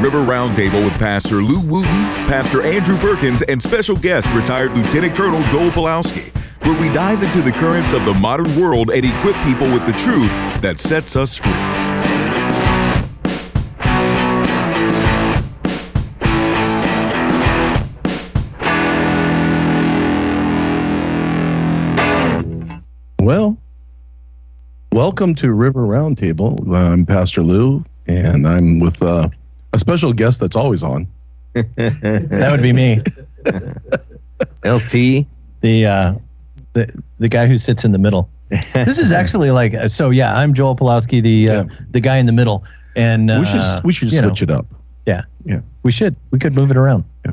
River Roundtable with Pastor Lew Wooten, Pastor Andrew Perkins, and special guest retired Lieutenant Colonel Joel Pawloski, where we dive into the currents of the modern world and equip people with the truth that sets us free. Well, welcome to River Roundtable. I'm Pastor Lew, and I'm with uh, a special guest that's always on. That would be me. LT. The uh, the the guy who sits in the middle. This is actually like uh, so. Yeah, I'm Joel Pawloski, the uh, the guy in the middle, and uh, we should we should you know, switch it up. Yeah, Yeah. We should. We could move it around. Yeah.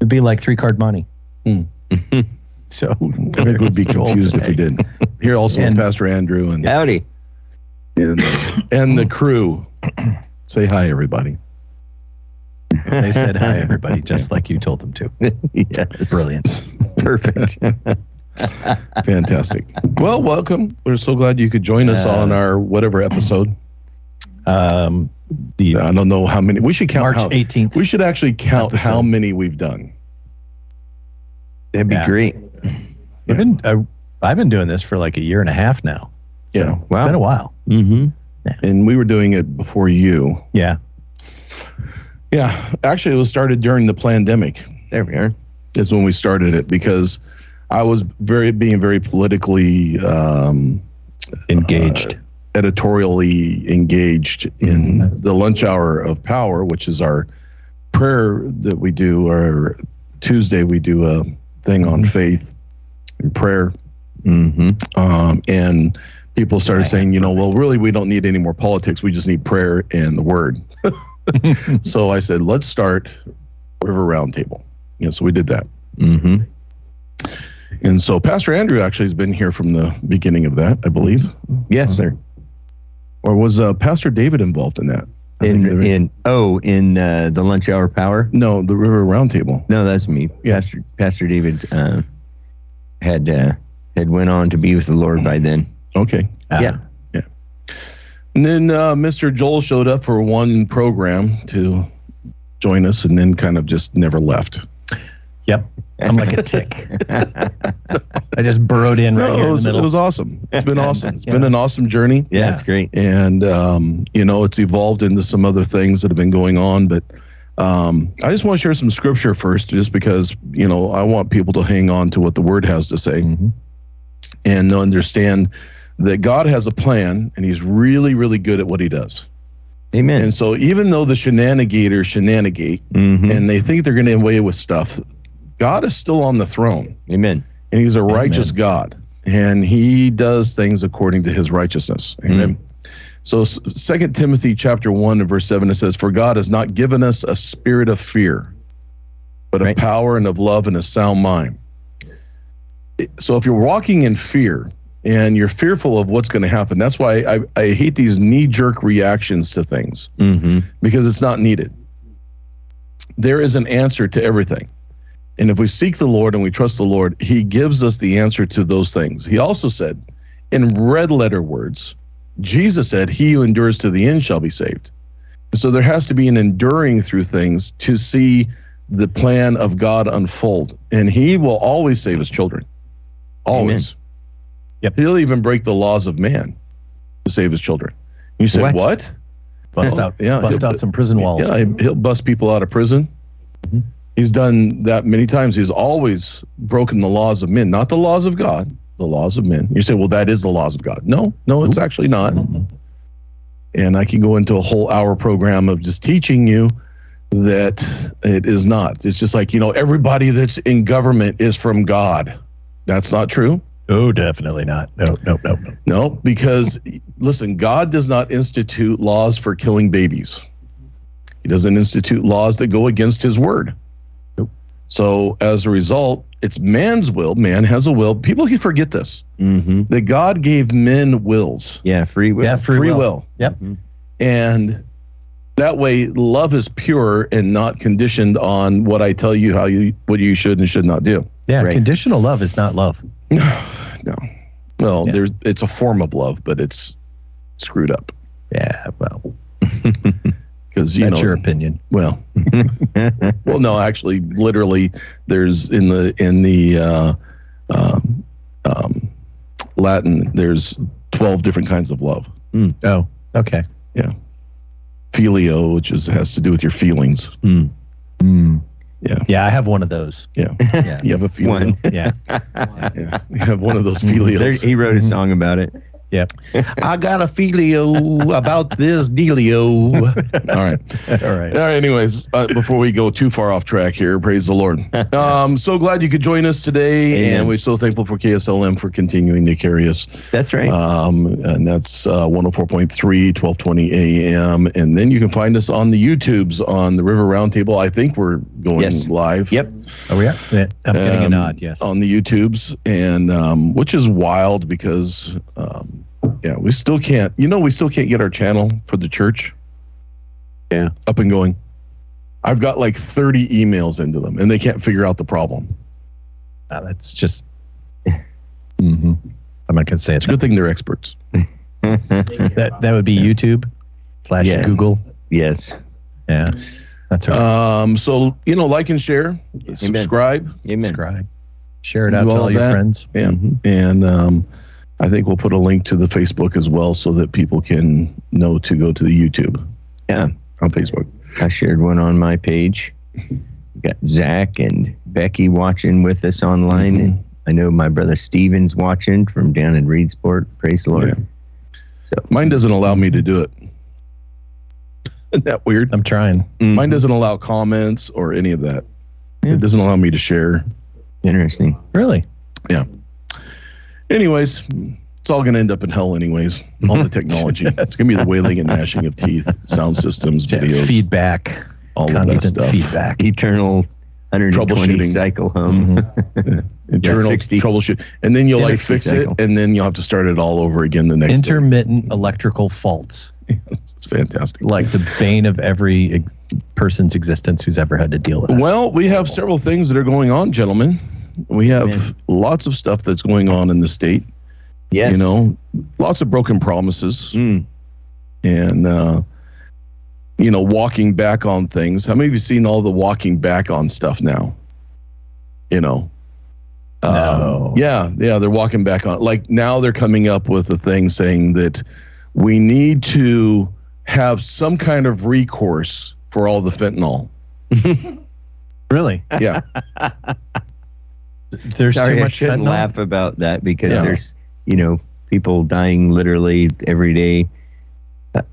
It'd be like three card monte. Hmm. so I think we'd be confused if we didn't. Here also And- Pastor Andrew and Howdy. and, and the crew. Say hi, everybody. They said hi, everybody, just like you told them to. yes. Brilliant. Perfect. Fantastic. well, welcome. We're so glad you could join us Uh, on our whatever episode. Um, the I don't know how many. We should count. March how, 18th. we should actually count how many we've done. That'd be Yeah. great. I've been uh, I've been doing this for like a year and a half now. So Yeah. It's been a while. Mm-hmm. And we were doing it before you. Yeah. Yeah, actually, it was started during the pandemic. There we are. Is when we started it because I was very being very politically um, Engaged. editorially engaged in Mm-hmm. the lunch hour of power, which is our prayer that we do. Or Tuesday we do a thing on Mm-hmm. faith and prayer, Mm-hmm. um, and people started Right. saying, you know, well, really, we don't need any more politics. We just need prayer and the word. so I said, let's start River Roundtable. Yeah, so we did that. Mm-hmm. And so Pastor Andrew actually has been here from the beginning of that, I believe. Yes, sir. Or was uh, Pastor David involved in that? I In in oh in uh, the lunch hour power. no, the River Roundtable. No, that's me. Yeah. Pastor Pastor David uh, had uh, had went on to be with the Lord by then. Okay. yeah. yeah. And then uh, Mr. Joel showed up for one program to join us and then kind of just never left. Yep. I'm like a tick. I just burrowed in right No, here it, in was, the it was awesome. It's been awesome. It's Yeah. been an awesome journey. Yeah, Yeah. it's great. and um, you know it's evolved into some other things that have been going on but um, i just want to share some scripture first just because you know i want people to hang on to what the word has to say Mhm. and to understand that god has a plan and he's really really good at what he does Amen. and so even though the shenanigators shenanigate mm-hmm. and they think they're going to get away with stuff god is still on the throne Amen. and he's a righteous God, and he does things according to his righteousness. Amen. So, S- Second Timothy chapter one and verse seven it says, "For God has not given us a spirit of fear, but of power and of love and a sound mind." So, if you're walking in fear and you're fearful of what's going to happen, that's why I, I hate these knee-jerk reactions to things Mm-hmm. because it's not needed. There is an answer to everything. And if we seek the Lord and we trust the Lord, He gives us the answer to those things. He also said, in red letter words, Jesus said, He who endures to the end shall be saved. So there has to be an enduring through things to see the plan of God unfold. And He will always save His children. Always. Yep. He'll even break the laws of man to save His children. You say, What? what? Bust Oh, out, yeah, bust out some prison walls. Yeah, he- he'll bust people out of prison. Mhm. He's done that many times. He's always broken the laws of men, not the laws of God, the laws of men. You say, well, that is the laws of God. No, no, it's actually not. And I can go into a whole hour program of just teaching you that it is not. It's just like, you know, everybody that's in government is from God. That's not true. Oh, definitely not. No, no, no, no. No, because listen, God does not institute laws for killing babies. He doesn't institute laws that go against his word. Nope. So as a result, it's man's will. Man has a will. People can forget this. Mm-hmm. That God gave men wills, Yeah, free will. Yeah, free, free will. will. Yep. And that way love is pure and not conditioned on what I tell you how you what you should and should not do. Yeah, Right. conditional love is not love. No. no. Well, Yeah. there's it's a form of love, but it's screwed up. Yeah, well, because you That's know your opinion. well well no actually literally there's in the in the uh, um, um, Latin there's twelve different kinds of love. Oh, okay. Yeah, filio, which is has to do with your feelings. Mm. Yeah. Yeah, I have one of those. Yeah, Yeah. you have a filio. One. Yeah. Yeah, you have one of those There, filios. he wrote a mm-hmm. song about it. I got a filio about this dealio. All right. All right. All right. Anyways, uh, before we go too far off track here, praise the Lord. Um, so glad you could join us today, Amen. and we're so thankful for KSLM for continuing to carry us. That's right. Um, and that's uh, 104.3, 1220 AM. And then you can find us on the YouTubes on the River Roundtable. I think we're going Yes. live. yep. Oh, we? Yeah, I'm getting a Um, nod. Yes. On the YouTubes, and um, which is wild because, um, yeah, we still can't. You know, we still can't get our channel for the church. Yeah. Up and going. I've got like 30 emails into them, and they can't figure out the problem. Uh, that's just. hmm I'm not gonna say it. It's a good thing they're experts. That that would be YouTube slash Yeah. Google. yes. Yeah. That's all right. Um, so you know, like and share, subscribe. Amen. Subscribe. Share it out to all all your that. friends. Yeah. Mhm. And um, I think we'll put a link to the Facebook as well so that people can know to go to the YouTube Yeah. on Facebook. I shared one on my page. We got Zach and Becky watching with us online. Mm-hmm. And I know my brother Steven's watching from down in Reedsport. Praise the Lord. Yeah. Mine doesn't allow me to do it. Isn't that weird? I'm trying. Mhm. Mine doesn't allow comments or any of that. Yeah. It doesn't allow me to share. Interesting. Really? Anyways, it's all going to end up in hell, anyways. All the technology. it's going to be the wailing and gnashing of teeth, sound systems, Yeah, videos, feedback. all of that stuff. feedback. Eternal 120 Troubleshooting. cycle hum. Mhm. Internal 60. troubleshoot. And then you'll like fix cycle. it, and then you'll have to start it all over again the next day. Intermittent electrical faults, It's fantastic. like the bane of every ex- person's existence who's ever had to deal with it. Well, we have several things that are going on, gentlemen. We have Amen. lots of stuff that's going on in the state. Yes. You know, lots of broken promises Mm. and, uh, you know, walking back on things. How many of you seen all the walking back on stuff now? You know, Um, No. yeah, yeah, they're walking back on. Like now they're coming up with a thing saying that we need to have some kind of recourse for all the fentanyl. Really? Yeah. There's Sorry, too I much shouldn't fentanyl? laugh about that because Yeah. there's, you know, people dying literally every day.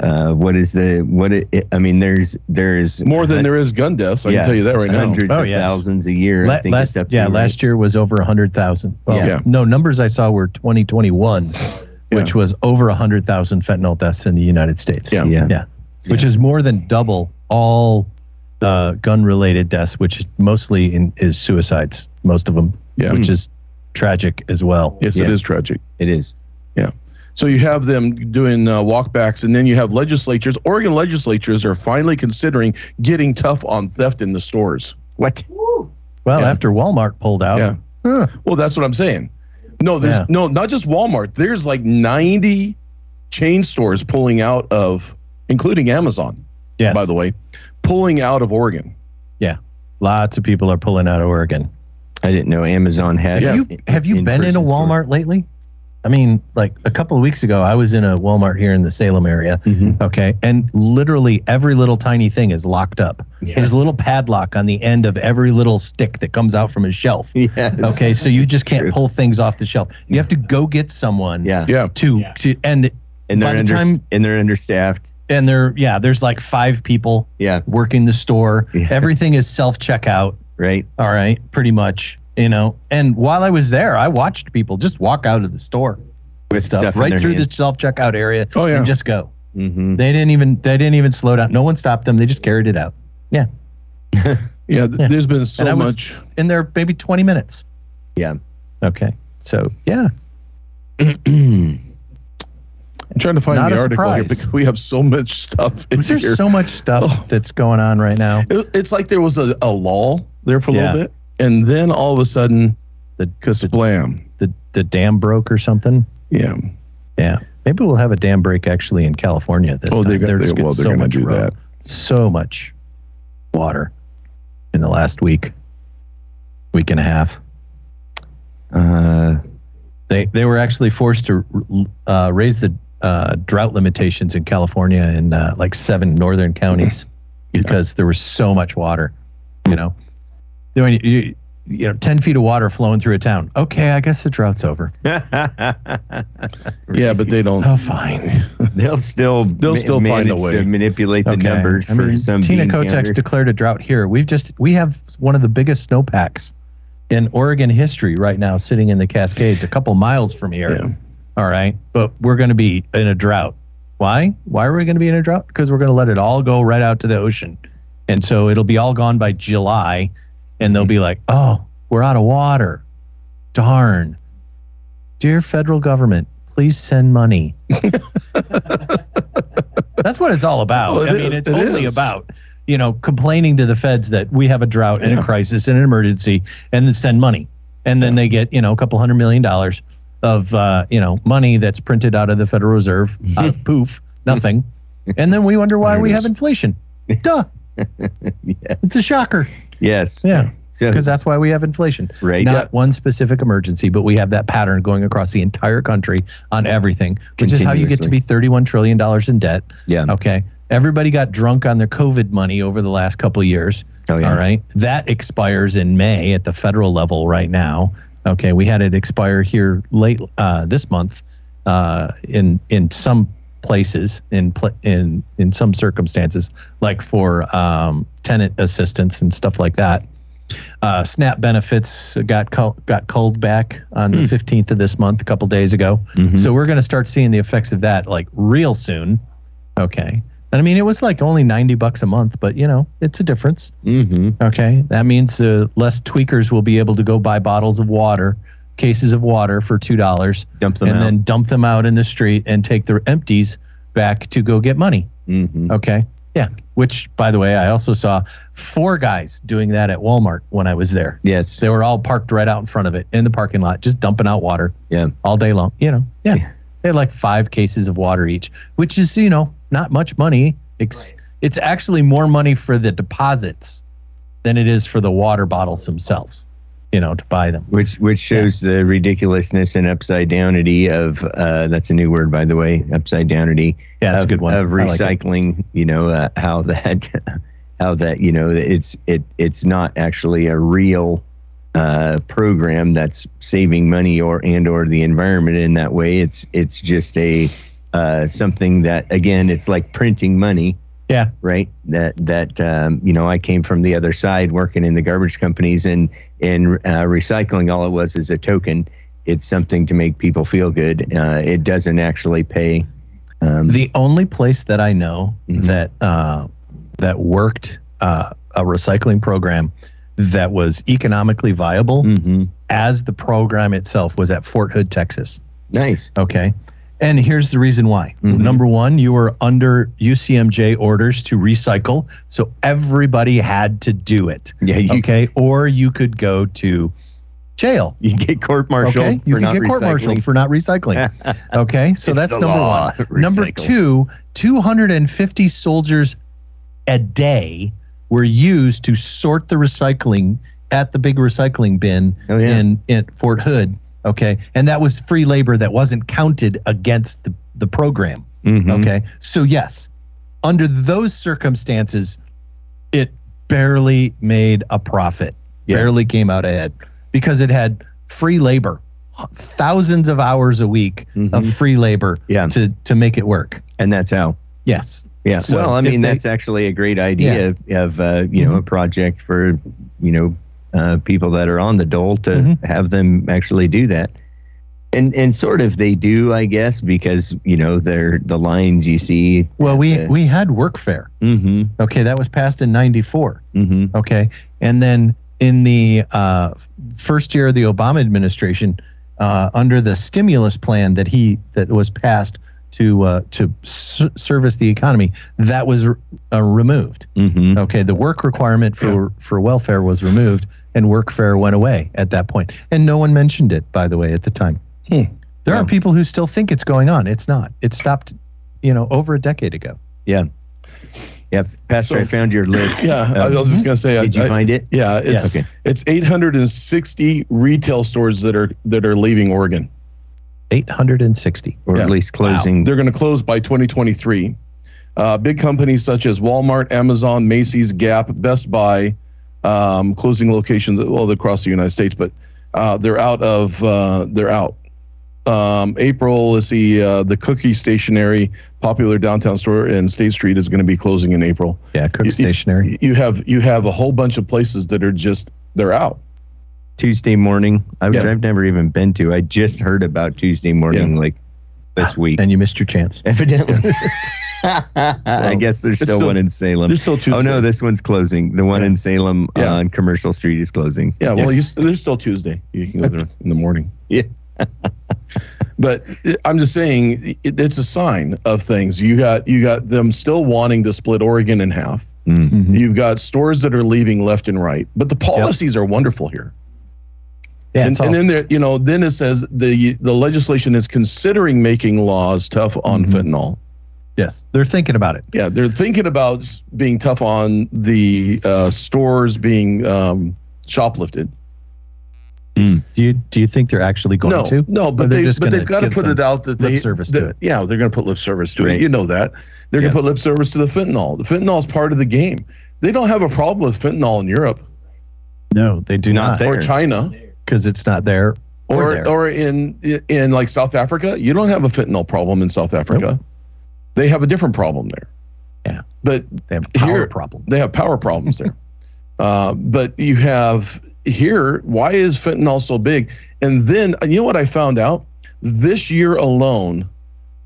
Uh, what is the what? It, I mean, there's there's More than there is gun deaths. I Yeah. can tell you that right now. hundreds Oh, of yes. thousands a year. La- I think last, it's up to yeah, right? last year was over 100,000. Well, Yeah. no, numbers I saw were 2021, which was over 100,000 fentanyl deaths in the United States. Yeah. Yeah. Yeah. Which is more than double all uh, gun related deaths, which mostly in, is suicides, most of them, Yeah. which is tragic as well. Yes, it Yeah. is tragic. It is. Yeah. So you have them doing uh, walkbacks, and then you have legislatures. Oregon legislatures are finally considering getting tough on theft in the stores. What? Well, Yeah. after Walmart pulled out, Yeah. huh, Well, that's what I'm saying. No, there's Yeah. no, not just Walmart. There's like 90 chain stores pulling out of, including Amazon, yes, by the way, pulling out of Oregon. Yeah. Lots of people are pulling out of Oregon. I didn't know Amazon had. Yeah. Have you have you been in a in-person store. Walmart lately? I mean, like a couple of weeks ago, I was in a Walmart here in the Salem area. Mm-hmm. Okay, and literally every little tiny thing is locked up. There's a little padlock on the end of every little stick that comes out from a shelf. Yes. Okay, so you just can't True. pull things off the shelf. You have to go get someone. Yeah. Yeah. To, to and And by they're the under, time- and they're understaffed. and there yeah, there's like five people Yeah. working the store. Yeah. Everything is self checkout. Right. All right, pretty much. You know, and while I was there, I watched people just walk out of the store With stuff, stuff right their through the self checkout area Oh, yeah. and just go. Mm-hmm. They didn't even they didn't even slow down. No one stopped them. They just carried it out. Yeah. th- Yeah. There's been so And I was- much. In there maybe 20 minutes. Yeah. Okay. So, yeah. I'm trying to find Not the a article here because we have so much stuff in There's here. so much stuff Oh. that's going on right now. It- it's like there was a, a lull there for a Yeah. little bit, and then all of a sudden, The kasplam. the the dam broke or something. Yeah. Yeah. Maybe we'll have a dam break actually in California this Oh, time. they got, There's they, well, so they're going much do road, that. so much water in the last week, week and a half. Uh, They they were actually forced to uh, raise the uh, drought limitations in California in uh, like seven northern counties because there was so much water. You know, When you, you, you know, ten feet of water flowing through a town. Okay, I guess the drought's over. Yeah, but they don't. Oh, fine. they'll still They'll ma- still find a manage way. to manipulate the Okay. numbers I for mean, some Tina being Kotex younger. declared a drought here. We've just we have one of the biggest snowpacks in Oregon history right now, sitting in the Cascades, a couple miles from here. Yeah. All right, but we're going to be in a drought. Why? Why are we going to be in a drought? Because we're going to let it all go right out to the ocean, and so it'll be all gone by July, and they'll be like, "Oh, we're out of water. Darn." Dear federal government, please send money. That's what it's all about. Well, it I mean, is- it's it only is. about you know complaining to the feds that we have a drought and Yeah. a crisis and an emergency, and then send money, and then they get you know a couple hundred million dollars of uh, you know money that's printed out of the Federal Reserve. out of poof, nothing, and then we wonder why we have inflation. Duh, yes. it's a shocker. Yes. Yeah, So because that's why we have inflation. right. Not one specific emergency, but we have that pattern going across the entire country on everything, which is how you get to be $31 trillion in debt. Yeah. Okay. Everybody got drunk on their COVID money over the last couple of years. Oh yeah. All right. That expires in May at the federal level right now. Okay. We had it expire here late uh, this month uh, in in some places in in in some circumstances like for um, tenant assistance and stuff like that. Uh, SNAP benefits got cull- got culled back on the 15th of this month, a couple days ago. Mhm. So we're going to start seeing the effects of that like real soon. Okay. And I mean, it was like only 90 bucks a month, but you know, it's a difference. Mhm. Okay. That means uh, less tweakers will be able to go buy bottles of water, cases of water for $2 Dump them and out. then dump them out in the street and take their empties back to go get money. Mhm. Okay. Yeah. Which, by the way, I also saw four guys doing that at Walmart when I was there. Yes. They were all parked right out in front of it in the parking lot, just dumping out water Yeah. all day long. You know, yeah. They had like five cases of water each, which is, you know, not much money. It's, it's actually more money for the deposits than it is for the water bottles themselves, you know, to buy them. Which which shows the ridiculousness and upside downity of uh, that's a new word by the way upside downity Yeah, that's of, a good one. of I like recycling you know uh, how that how that you know it's it it's not actually a real uh, program that's saving money or and or the environment in that way it's it's just a uh, something that again it's like printing money Yeah. right that that um, you know i came from the other side working in the garbage companies and and uh, recycling all it was is a token it's something to make people feel good uh, it doesn't actually pay um, The only place that I know Mhm. that uh, that worked uh, a recycling program that was economically viable mhm. as the program itself was at Fort Hood, Texas. nice Okay. And here's the reason why. Mhm. Number one, you were under UCMJ orders to recycle. So everybody had to do it. yeah you, Okay. Or you could go to jail. you get court martial Okay. You not get court martialed for not recycling. Okay. So It's that's the number law, one. Number two, 250 soldiers a day were used to sort the recycling at the big recycling bin Oh, yeah. in, in Fort Hood. Okay. And that was free labor that wasn't counted against the, the program. Mhm. Okay. So, yes, under those circumstances, it barely made a profit, Yeah. barely came out ahead because it had free labor, thousands of hours a week of Mhm. free labor Yeah. to, to make it work. and that's how Yes. Yeah. So well, I mean, they- that's actually a great idea of, uh, you know, a project for, you know, uh, people that are on the dole to Mhm. have them actually do that. And and sort of they do, I guess, because you know they're the lines you see. Well, we, Uh, we had workfare. Mm-hmm. Okay. That was passed in 94. Mm-hmm. Okay. And then in the uh, first year of the Obama administration, uh, under the stimulus plan that he that was passed to uh, to s- service the economy, that was uh, removed. Mm-hmm. Okay, the work requirement for for welfare was removed, and workfare went away at that point, and no one mentioned it, by the way, at the time. Hmm. There are people who still think it's going on. It's not. It stopped, you know, over a decade ago. Yeah. Yeah, Pastor, So- I found your list. Yeah, I was just gonna say. I- Did you find it? Yeah, it's Yes. Okay. it's 860 retail stores that are that are leaving Oregon. 860. Or Yeah. at least closing. They're going to close by 2023. Uh, big companies such as Walmart, Amazon, Macy's, Gap, Best Buy, um, closing locations all across the United States, but uh, they're out of uh, they're out. Um, April is the uh, the Cookie Stationery, popular downtown store in State Street, is going to be closing in April. Yeah, Cookie You- Stationery. You have you have a whole bunch of places that are just they're out. Tuesday morning, I, which Yeah. I've never even been to. I just heard about Tuesday morning, like this week. And you missed your chance. Evidently. I guess there's still, still- one in Salem. There's still Tuesday. Oh no, this one's closing. The one Yeah. in Salem Yeah. on Commercial Street is closing. Yeah, well, you, there's still Tuesday. You can go there in the morning. Yeah. but I'm just saying, it, it's a sign of things. You got you got them still wanting to split Oregon in half. Mm. You've got stores that are leaving left and right, but the policies are wonderful here. Yeah, and, and then there, you know, then it says the the legislation is considering making laws tough on Mhm. fentanyl. Yes, they're thinking about it. Yeah, they're thinking about being tough on the uh, stores being um, shoplifted. Do you do you think they're actually going no, to? No, but they're just but gonna they've got to put some it out that lip service that- to it. Yeah, they're going to put lip service to Right. it. You know that they're Yeah. going to put lip service to the fentanyl. The fentanyl is part of the game. They don't have a problem with fentanyl in Europe No, they do It's not not there. or China because it's not there or, or there. or in in like South Africa. You don't have a fentanyl problem in South Africa. They have a different problem there. Yeah. but they have power here- problem. they have power problems there. uh, but you have here, why is fentanyl so big? And then, you know what I found out? This year alone,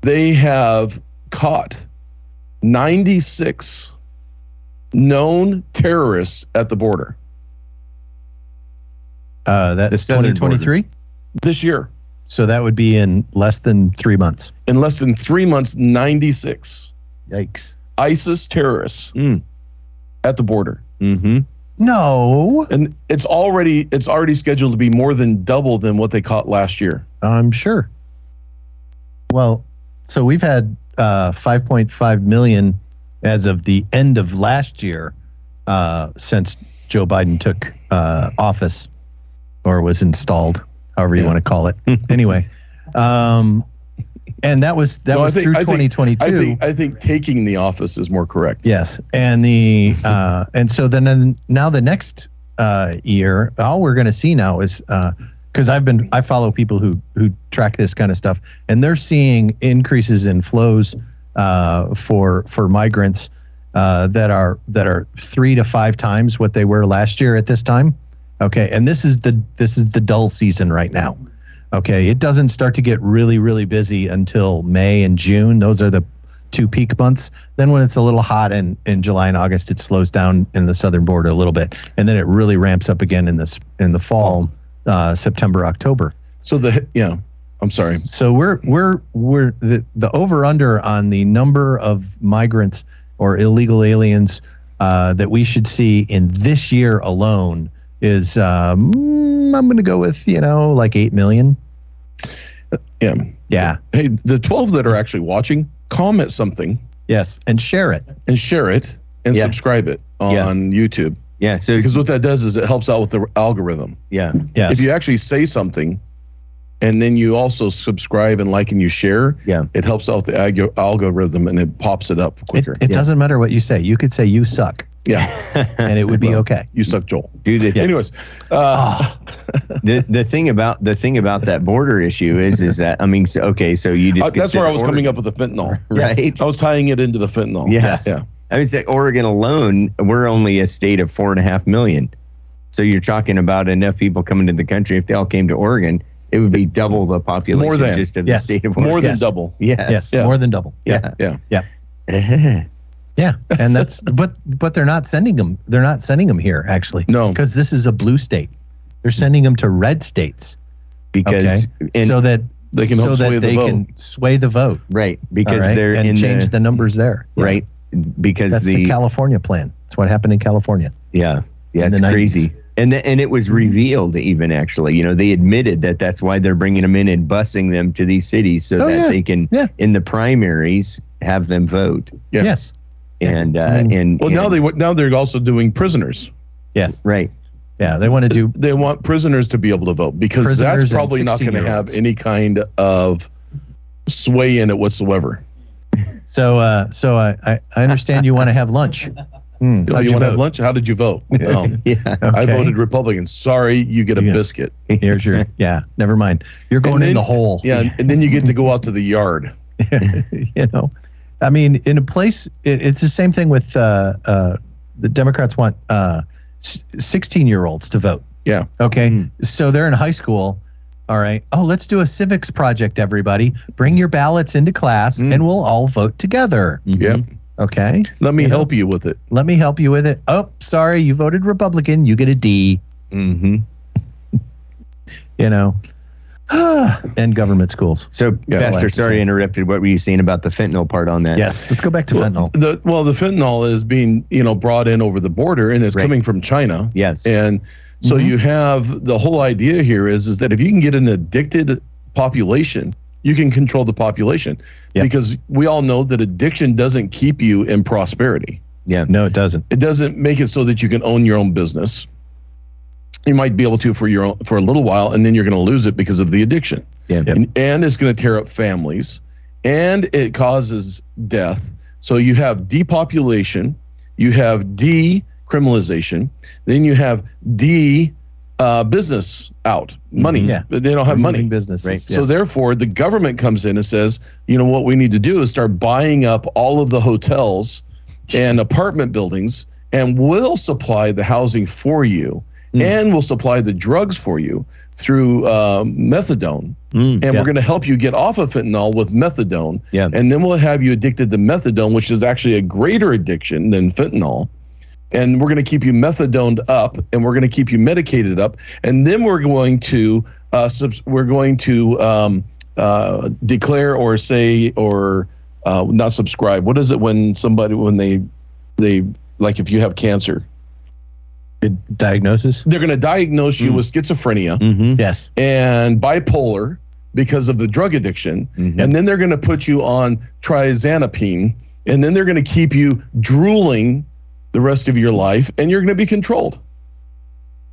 they have caught 96 known terrorists at the border Uh, that's 2023. this year. So that would be in less than three months. In less than three months, 96 Yikes! ISIS terrorists Mm. at the border. Mm-hmm. No, And it's already it's already scheduled to be more than double than what they caught last year. I'm sure. Well, so we've had uh, 5.5 million as of the end of last year uh, since Joe Biden took uh, office or was installed, however you Yeah. want to call it. anyway, um, and that was that No, was think- through I think- 2022. I think I think taking the office is more correct. Yes, and the uh, and so then then now the next uh, year, all we're going to see now is because I've been I follow people who who track this kind of stuff, and they're seeing increases in flows uh, for for migrants uh, that are that are three to five times what they were last year at this time. Okay, and this is the this is the dull season right now. Okay, it doesn't start to get really really busy until May and June. Those are the two peak months. Then when it's a little hot in, in July and August, it slows down in the southern border a little bit, and then it really ramps up again in this in the fall, uh, September October. So the yeah, I'm sorry. So we're we're we're the, the over under on the number of migrants or illegal aliens uh, that we should see in this year alone is um, I'm going to go with you know like eight million. Yeah. Yeah. Hey, the 12 that are actually watching, comment something Yes, and share it. and share it and Yeah. subscribe it on Yeah. YouTube Yeah. So because what that does is it helps out with the algorithm. yeah. Yes. If you actually say something and then you also subscribe and like and you share, Yeah. it helps out the algorithm and it pops it up it, quicker. it Yeah. doesn't matter what you say. You could say you suck, yeah. and it would be Well, okay. You suck, Joel. Do the Anyways, uh, the the thing about the thing about that border issue is is that I mean so, okay so you just uh, that's where I was coming up with the fentanyl. right I was tying it into the fentanyl. Yes. Yeah. I mean say Oregon alone we're only a state of four and a half million so you're talking about enough people coming to the country if they all came to Oregon it would be double the population More than. just of Yes. the state of Oregon More than Yes. double. yes Yes, Yeah. more than double. yeah Yeah. yeah Yeah, and that's but but they're not sending them. They're not sending them here actually No. because this is a blue state. They're sending them to red states. because and so that They can so that sway the they vote. can sway the vote. right because right? they're and change the, the, numbers there. Yeah. right because That's the, the California plan. That's what happened in California. Yeah, yeah, it's the 90s. crazy. And the, and it was revealed even actually. You know, they admitted that that's why they're bringing them in and busing them to these cities so Oh, that yeah. they can Yeah. in the primaries have them vote. Yeah. Yes. And uh, I mean- and Well, now and- they now they're also doing prisoners. Yes. right. Yeah. They want to do. They want prisoners to be able to vote because that's probably not going to have any kind of sway in it whatsoever. So, uh, so I, I, I understand you want to have lunch. Oh, how'd you want to have lunch? How did you vote? Oh, Yeah. I voted Republican. Sorry, you get a Yeah. biscuit. Here's your. Yeah. Never mind. You're going in the hole. Yeah, and then you get to go out to the yard. you know, I mean, in a place, it, it's the same thing with uh, uh, the Democrats want uh, 16 year olds to vote. Yeah. Okay. Mm. So they're in high school. All right. Oh, let's do a civics project, everybody. Bring your ballots into class Mm. and we'll all vote together. Yep. Okay. Let me You know? help you with it. Let me help you with it. Oh, sorry. You voted Republican. You get a D, Mm hmm. you know. and government schools. So, Yeah, Pastor, like- sorry, interrupted. What were you saying about the fentanyl part on that? Yes. Let's go back to Well, fentanyl. the well, the fentanyl is being you know brought in over the border and it's Right. coming from China. Yes. And so Mhm. you have the whole idea here is is that if you can get an addicted population, you can control the population. Yeah. Because we all know that addiction doesn't keep you in prosperity. yeah. No, it doesn't. It doesn't make it so that you can own your own business. You might be able to for your for a little while, and then you're going to lose it because of the addiction. Yeah. And, and it's going to tear up families, and it causes death. So you have depopulation, you have decriminalization, then you have de uh, business out money. Yeah. They don't have money. Business. Right. So therefore, the government comes in and says, you know what we need to do is start buying up all of the hotels and apartment buildings, and we'll supply the housing for you, Mm. and we'll supply the drugs for you through um, methadone, Mm. and Yeah. we're going to help you get off of fentanyl with methadone, Yeah. and then we'll have you addicted to methadone, which is actually a greater addiction than fentanyl. And we're going to keep you methadoned up, and we're going to keep you medicated up, and then we're going to uh, subs- we're going to um, uh, declare or say or uh, not subscribe. What is it when somebody when they they like if you have cancer, diagnosis. they're going to diagnose you Mm. with schizophrenia Mm-hmm. Yes. and bipolar because of the drug addiction, Mhm. and then they're going to put you on trizanopine, and then they're going to keep you drooling the rest of your life, and you're going to be controlled.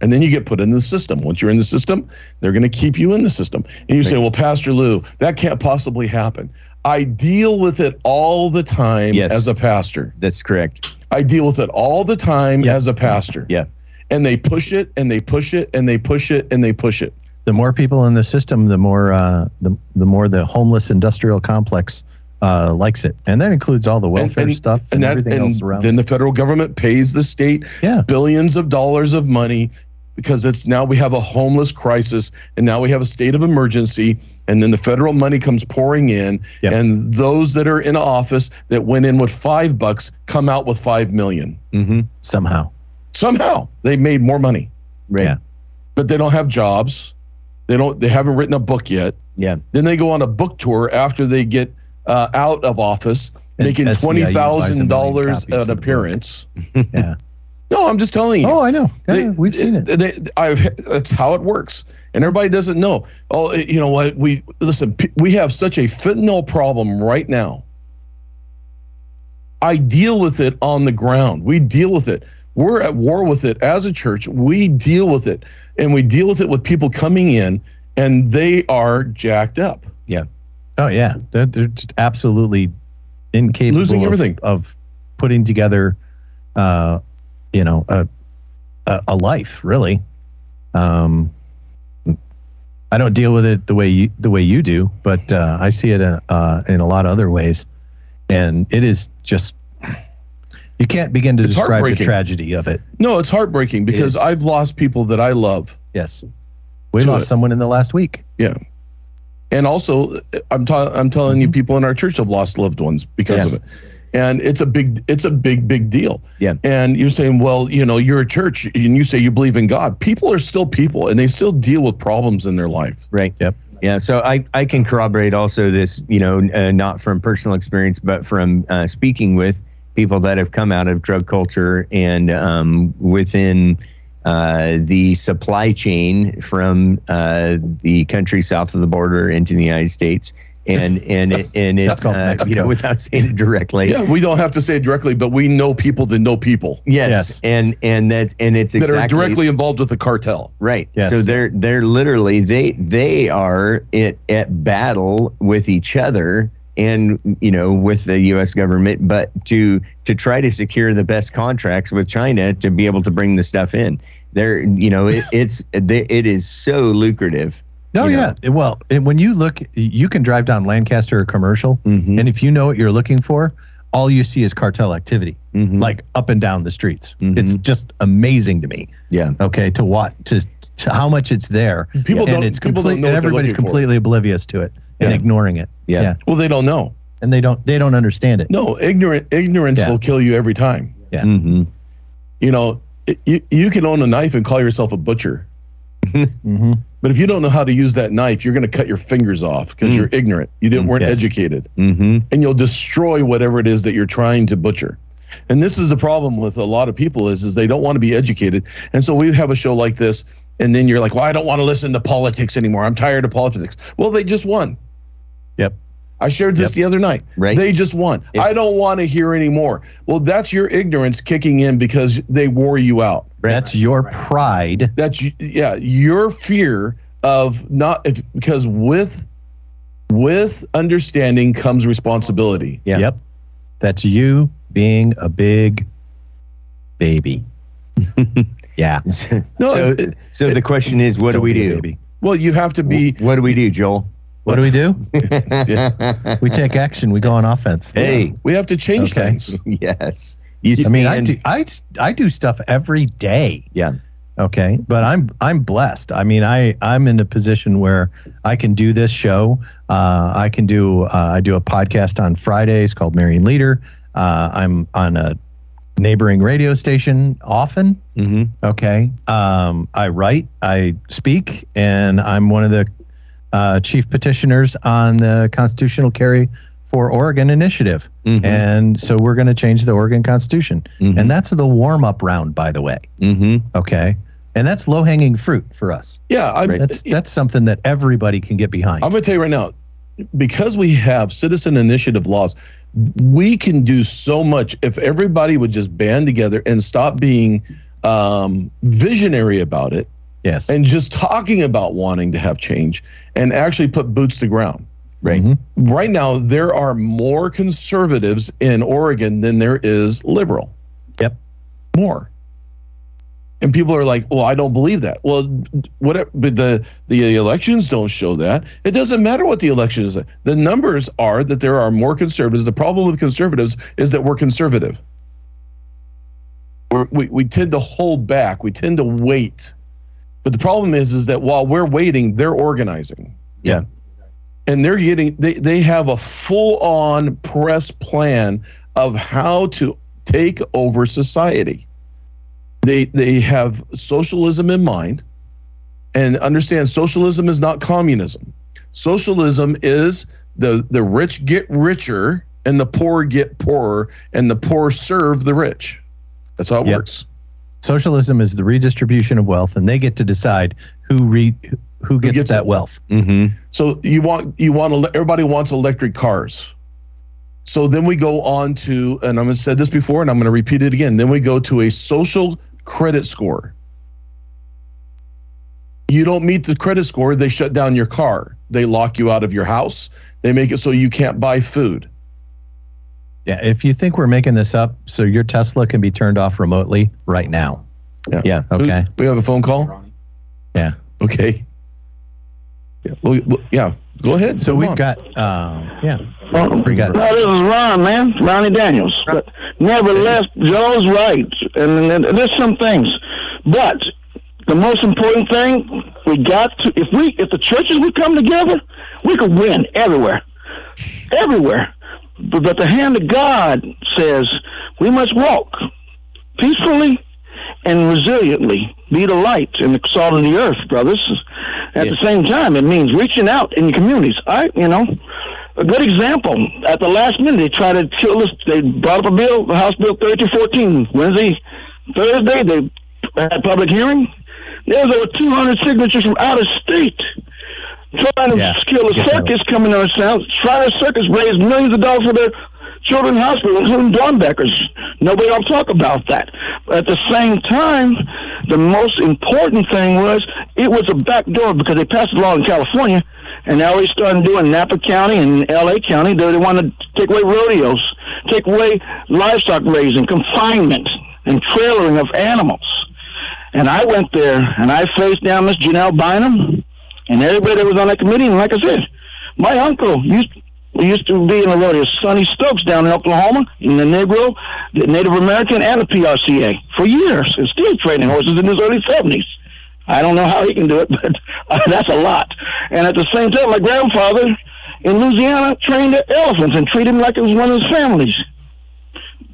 And then you get put in the system. Once you're in the system, they're going to keep you in the system. And you say, "Well, Pastor Lew, that can't possibly happen." I deal with it all the time Yes. as a pastor. That's correct. I deal with it all the time Yeah. as a pastor. Yeah. And they push it and they push it and they push it and they push it. The more people in the system, the more uh, the the more the homeless industrial complex uh, likes it, and that includes all the welfare and- stuff and, and that everything and else around. then the federal government pays the state Yeah. billions of dollars of money because it's now we have a homeless crisis and now we have a state of emergency and then the federal money comes pouring in Yep. and those that are in office that went in with 5 bucks come out with 5 million Mm-hmm. somehow. Somehow they made more money Right. Yeah. but they don't have jobs they don't they haven't written a book yet Yeah. then they go on a book tour after they get uh, out of office And making SEIU buys a $20,000 an appearance Yeah. no i'm just telling you Oh, I know. Yeah, They- we've seen it. They, I've, that's how it works, and everybody doesn't know. Oh, you know what? We listen. We have such a fentanyl problem right now. I deal with it on the ground. We deal with it. We're at war with it as a church. We deal with it, and we deal with it with people coming in, and they are jacked up. Yeah. Oh yeah, they're, they're just absolutely incapable Losing of- everything. of putting together, uh, you know, a, a a life really. Um, I don't deal with it the way you the way you do, but uh, I see it uh, uh, in a lot of other ways, and it is just you can't begin to It's describe the tragedy of it. No, it's heartbreaking because I've lost people that I love. Yes, we To lost it. someone in the last week. Yeah, and also I'm ta- I'm telling you, people in our church have lost loved ones because Yes. of it, and it's a big it's a big big deal. Yeah. And you're saying, well, you know, you're a church, and you say you believe in God. People are still people, and they still deal with problems in their life. Right. Yep. Yeah. So I, I can corroborate also this, you know, uh, not from personal experience, but from uh, speaking with people that have come out of drug culture and um, within uh, the supply chain from uh, the country south of the border into the United States and and it, and it's uh, you Mexico. know without saying it directly. Yeah, we don't have to say it directly, but we know people that know people Yes, Yes. and and that's and it's exactly, that are directly involved with the cartel. right. Yes. So they're they're literally they they are at, at battle with each other and you know with the U.S. government, but to to try to secure the best contracts with China to be able to bring the stuff in. They're you know it, it's it is so lucrative. Oh you yeah. Well, and when you look, you can drive down Lancaster or commercial, Mm-hmm. and if you know what you're looking for, all you see is cartel activity, Mhm. like up and down the streets. Mhm. It's just amazing to me. Yeah. Okay, to what to, to how much it's there, People and don't- it's people complete, don't know and what they're everybody's looking for. completely oblivious to it and ignoring it. Yeah. Yeah. Well, they don't know. and they don't they don't understand it. No, ignorant ignorance Yeah. will kill you every time. Yeah. hmm You know, it, you you can own a knife and call yourself a butcher, hmm but if you don't know how to use that knife, you're going to cut your fingers off because Mm. you're ignorant. You didn't Mm, weren't yes. educated, hmm and you'll destroy whatever it is that you're trying to butcher. And this is the problem with a lot of people is is they don't want to be educated, and so we have a show like this, and then you're like, well, I don't want to listen to politics anymore. I'm tired of politics. Well, they just won. Yep. I shared this Yep. the other night. Right. They just won. If- I don't want to hear anymore. Well, that's your ignorance kicking in because they wore you out. That's your pride. That's yeah, your fear of not if, because with with understanding comes responsibility. Yeah. Yep. That's you being a big baby. yeah. No, so, it- so the question is, what do we do? baby. Well, you have to be. What do we do, Joel? What do we do? We take action. We go on offense. hey, We have to change Okay. things. yes. You I mean, I do, I, I do stuff every day. Yeah. Okay, but I'm I'm blessed. I mean, I I'm in a position where I can do this show. Uh, I can do uh, I do a podcast on Fridays called Marion Leader. Uh, I'm on a neighboring radio station often. hmm Okay, um, I write, I speak, and I'm one of the uh, chief petitioners on the constitutional carry for Oregon initiative. hmm And so we're going to change the Oregon Constitution. Mhm. And that's the warm up round, by the way. hmm Okay. And that's low hanging fruit for us. Yeah, I, Right. That's that's something that everybody can get behind. I'm going to tell you right now, because we have citizen initiative laws, we can do so much if everybody would just band together and stop being um, visionary about it yes. and just talking about wanting to have change and actually put boots to ground. Right. Mhm. Right now, there are more conservatives in Oregon than there is liberal. Yep. More. And people are like, "Well, I don't believe that." Well, what But the the elections don't show that. It doesn't matter what the election is. The numbers are that there are more conservatives. The problem with conservatives is that we're conservative. We're, we we tend to hold back. We tend to wait. But the problem is, is that while we're waiting, they're organizing. Yeah. and they're getting they they have a full on press plan of how to take over society. They they have socialism in mind. And understand socialism is not communism. Socialism is the the rich get richer and the poor get poorer and the poor serve the rich. That's how it Yep. works Socialism is the redistribution of wealth, and they get to decide who re who gets, gets that it. wealth. hmm So you want you want ele- everybody wants electric cars. So then we go on to, and I'm going to said this before, and I'm going to repeat it again. Then we go to a social credit score. You don't meet the credit score, they shut down your car. They lock you out of your house. They make it so you can't buy food. Yeah. If you think we're making this up, so your Tesla can be turned off remotely right now. Yeah. yeah Okay. We have a phone call. Yeah. Okay. Yeah. Well, well, yeah. Go ahead. So Come we've on. got, uh, yeah. Well, We got- no, this is Ron, man, Ronnie Daniels. But nevertheless, Joe's right, and, and there's some things. But the most important thing, we got to if we if the churches would come together, we could win everywhere, everywhere. But, the hand of God says we must walk peacefully and resiliently, be the light and the salt of the earth, brothers. At the same time, it means reaching out in the communities. I, you know, a good example. At the last minute, they tried to kill us. They brought up a bill, the House Bill 3214. Wednesday, Thursday, they had a public hearing. There was over 200 signatures from out of state trying to Yeah. kill a circus coming on town. Trying to circus raise millions of dollars for their children's hospital, including Doernbecher's. Nobody will talk about that. But at the same time, the most important thing was it was a back door because they passed a law in California, and now they started doing Napa County and L.A. County. They, they want to take away rodeos, take away livestock raising, confinement, and trailering of animals. And I went there and I faced down Miss Janelle Bynum and everybody that was on that committee. And like I said, my uncle used used to be in the rodeo, Sonny Stokes down in Oklahoma, in the Negro, the Native American, and the PRCA for years, and still training horses in his early seventies. I don't know how he can do it, but uh, that's a lot. And at the same time, my grandfather in Louisiana trained elephants and treated him like it was one of his families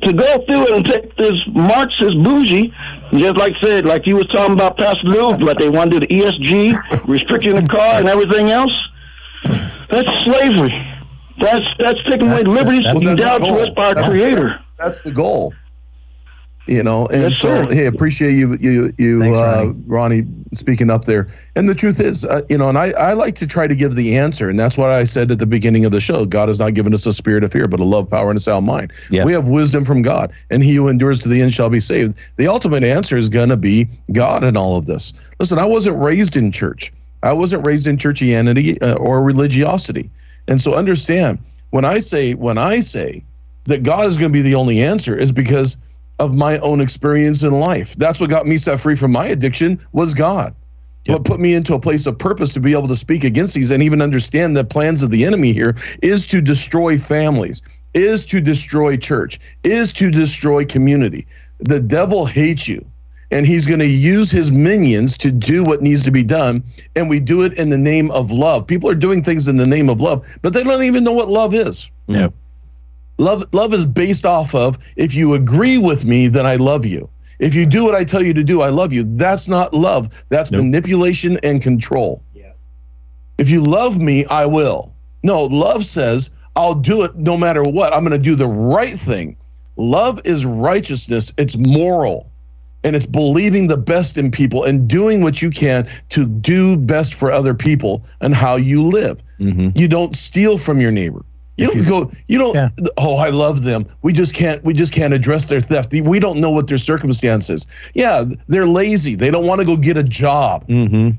to go through and take this Marxist bougie, just like said, like you was talking about Pastor Lew, but they want to do the ESG, restricting the car and everything else. That's slavery. That's that's taking away That- liberties that's- endowed to us by our goal. Creator. That's the goal. You know, and Yes, so sir. hey, appreciate you you you Thanks, uh, Ronnie. Ronnie speaking up there. And the truth is, uh, you know, and I I like to try to give the answer, and that's what I said at the beginning of the show. God has not given us a spirit of fear, but a love, power, and a sound mind. Yeah. We have wisdom from God, and he who endures to the end shall be saved. The ultimate answer is going to be God in all of this. Listen, I wasn't raised in church. I wasn't raised in churchianity uh, or religiosity, and so understand when I say when I say that God is going to be the only answer is because of my own experience in life. That's what got me set free from my addiction was God. What put me into a place of purpose to be able to speak against these and even understand the plans of the enemy here is to destroy families, is to destroy church, is to destroy community. The devil hates you. And he's going to use his minions to do what needs to be done. And we do it in the name of love. People are doing things in the name of love, but they don't even know what love is. No. Love love is based off of if you agree with me, then I love you. If you do what I tell you to do, I love you. That's not love. That's Nope. manipulation and control. If you love me, I will. No, love says I'll do it no matter what. I'm going to do the right thing. Love is righteousness. It's moral. And it's believing the best in people and doing what you can to do best for other people and how you live. hmm You don't steal from your neighbor. You don't you- go. You don't. Yeah. Oh, I love them. We just can't. We just can't address their theft. We don't know what their circumstances. Yeah, they're lazy. They don't want to go get a job. Mm-hmm.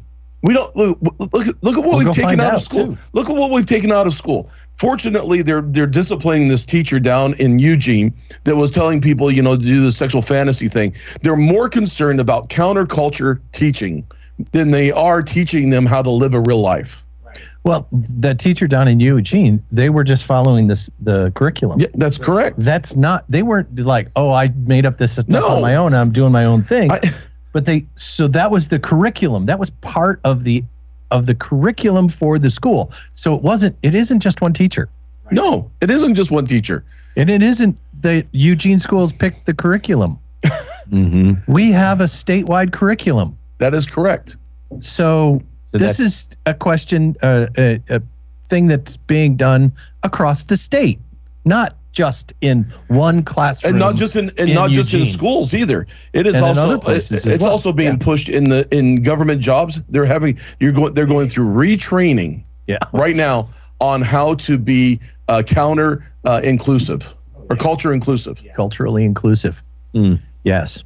We don't look. Look, at- look at what We'll we've taken out, out, of school. too. Look at what we've taken out of school. Fortunately, they're they're disciplining this teacher down in Eugene that was telling people, you know, to do the sexual fantasy thing. They're more concerned about counterculture teaching than they are teaching them how to live a real life. Well, the teacher down in Eugene, they were just following this the curriculum. Yeah, that's correct. That's not. They weren't like, oh, I made up this stuff No. on my own. I'm doing my own thing. I, but they so that was the curriculum. That was part of the of the curriculum for the school. So it wasn't. It isn't just one teacher, no, it isn't just one teacher. and it isn't the Eugene schools picked the curriculum. hmm We have a statewide curriculum. That is correct. So, So this is a question, uh, a, a thing that's being done across the state, not just in one classroom. and not just in, and in not just in schools either. It is And also it- it's well. also being Yeah. pushed in the in government jobs. They're having you're going they're going through retraining yeah. right now on how to be uh, counter uh, inclusive or culture inclusive. culturally inclusive. Mm. Yes.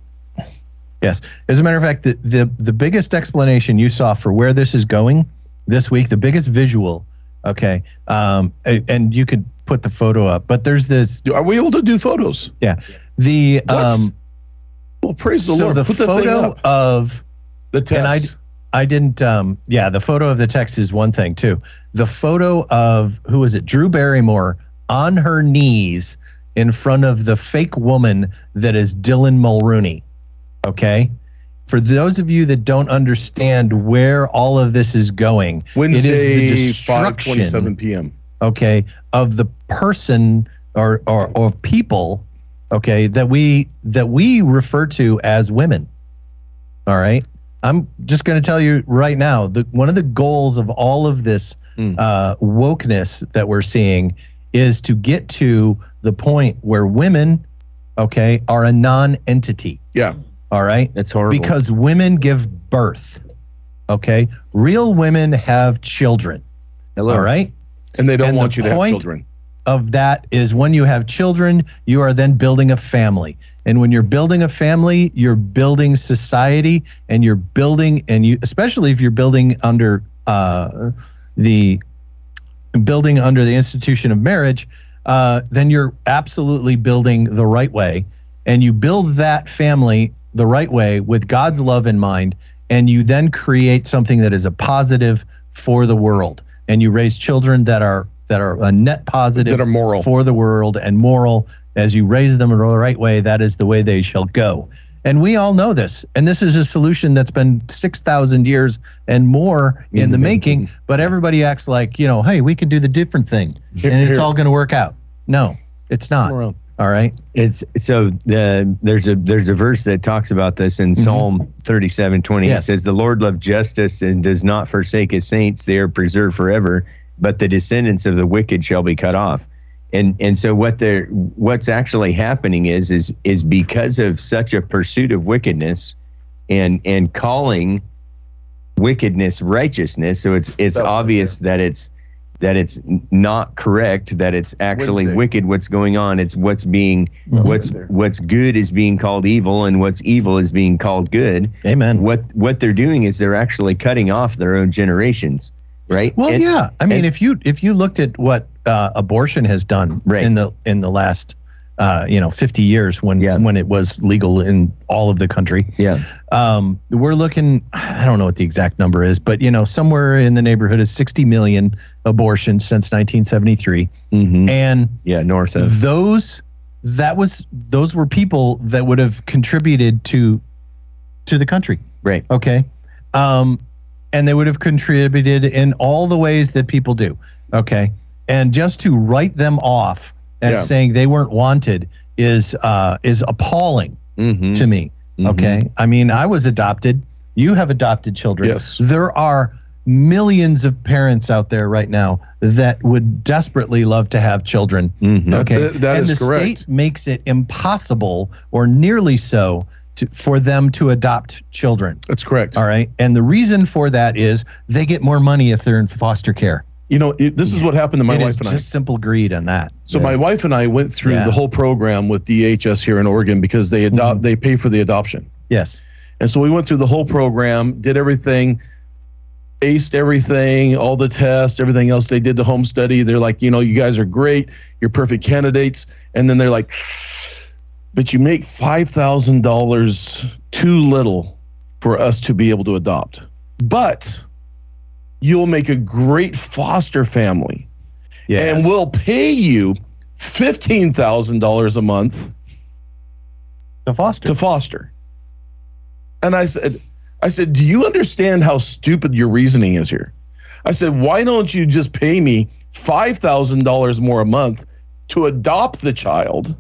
Yes. As a matter of fact, the, the the biggest explanation you saw for where this is going this week, the biggest visual, okay, um, and you could put the photo up, but there's this, Are we able to do photos? Yeah. The, What? um, Well, praise the so Lord. the Put the photo up. of, The text. and I- I didn't, um, yeah, the photo of the text is one thing too. The photo of, who was it, Drew Barrymore on her knees in front of the fake woman that is Dylan Mulvaney. Okay. For those of you that don't understand where all of this is going, Wednesday, the five destruction. twenty-seven p.m. okay, of the person or, or, or of people, okay, that we that we refer to as women. All right. I'm just going to tell you right now that one of the goals of all of this Mm. uh, wokeness that we're seeing is to get to the point where women, okay, are a non-entity. Yeah. All right That's horrible. because women give birth. Okay, real women have children. Hello. All right. And they don't And want the you to have children. of that is when you have children, you are then building a family. And when you're building a family, you're building society and you're building, and you, especially if you're building under uh, the building under the institution of marriage, uh, then you're absolutely building the right way. And you build that family the right way with God's love in mind. And you then create something that is a positive for the world. And you raise children that are that are a net positive That are moral. for the world and moral. As you raise them in the right way, that is the way they shall go. And we all know this. And this is a solution that's been 6,000 years and more in the Mhm. making. But everybody acts like, you know, hey, we can do the different thing and it's all going to work out. No, it's not. All right. It's so the there's a there's a verse that talks about this in mm-hmm. Psalm 37, 20. Yes. It says, The Lord loves justice and does not forsake his saints, they are preserved forever, but the descendants of the wicked shall be cut off. And and so what they're what's actually happening is is is because of such a pursuit of wickedness and and calling wickedness righteousness. So it's it's was obvious that it's that it's not correct, that it's actually Wednesday. wicked what's going on. It's what's being Mhm. what's There. what's good is being called evil and what's evil is being called good. Amen. What what they're doing is they're actually cutting off their own generations, right? Well, And- yeah. I mean, and- if you if you looked at what uh, abortion has done Right. in the in the last uh, you know 50 years when Yeah. when it was legal in all of the country, Yeah. um, we're looking. I don't know what the exact number is, but you know somewhere in the neighborhood of 60 million abortions since 1973, hmm and Yeah, north of. those that was those were people that would have contributed to to the country Right. okay um and they would have contributed in all the ways that people do okay and just to write them off as Yeah. saying they weren't wanted is uh is appalling hmm to me okay i mean i was adopted you have adopted children Yes. there are millions of parents out there right now that would desperately love to have children hmm Okay. that- that and the correct. state makes it impossible or nearly so to, for them to adopt children. That's correct. All right. And the reason for that is they get more money if they're in foster care. You know, it, this is what happened to my It wife and I. It's just simple greed on that. So my wife and I went through Yeah. the whole program with DHS here in Oregon because they adopt Mhm. they pay for the adoption. Yes. And so we went through the whole program, did everything, aced everything, all the tests, everything else. They did the home study. They're like, you know, you guys are great. You're perfect candidates. And then they're like, but you make $5,000 too little for us to be able to adopt. But you'll make a great foster family Yes. and we'll pay you $15,000 a month to foster. to foster. And I said, I said, do you understand how stupid your reasoning is here? I said, why don't you just pay me five thousand dollars more a month to adopt the child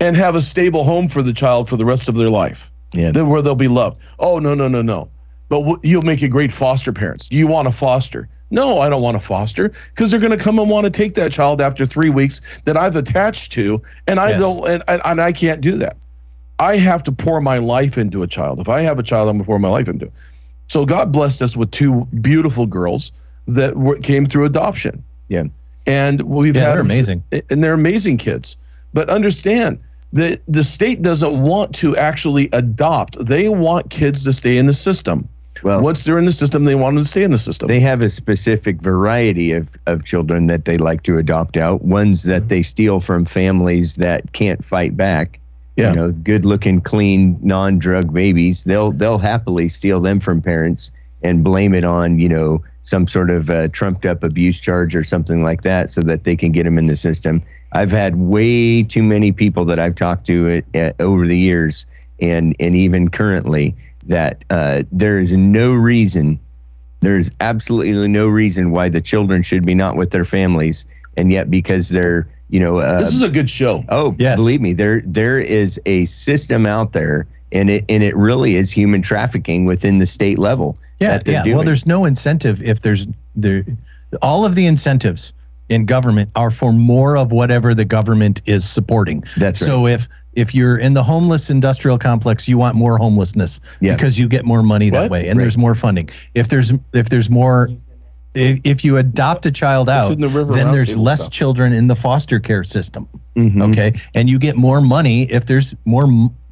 and have a stable home for the child for the rest of their life, Yeah. where they'll be loved. Oh no no no no! But w- you'll make a great foster parents. You want to foster? No, I don't want to foster because they're going to come and want to take that child after three weeks that I've attached to, and I Yes. don't, and, and, and I can't do that. I have to pour my life into a child. If I have a child, I'm going to pour my life into. it. So God blessed us with two beautiful girls that were, came through adoption. Yeah. and we've Yeah, had they're amazing. and they're amazing kids. But understand that the state doesn't want to actually adopt; they want kids to stay in the system. Well, Once they're in the system, they want them to stay in the system. they have a specific variety of, of children that they like to adopt out, ones that they steal from families that can't fight back. Yeah. You know, good looking, clean, non drug babies. They'll they'll happily steal them from parents and blame it on, you know, some sort of uh, trumped up abuse charge or something like that so that they can get them in the system. I've had way too many people that I've talked to uh, uh, over the years and and even currently that uh, there is no reason there's absolutely no reason why the children should be not with their families, and yet because they're, you know, uh, this is a good show. oh, Yes. believe me, there there is a system out there, and it and it really is human trafficking within the state level. Yeah, that yeah. doing. Well, there's no incentive if there's there. All of the incentives in government are for more of whatever the government is supporting. That's right. So if if you're in the homeless industrial complex, you want more homelessness Yeah. because you get more money that What? way, and there's more funding. If there's if there's more, if, if you adopt a child out, the then there's less stuff. children in the foster care system. Mhm. Okay, and you get more money if there's more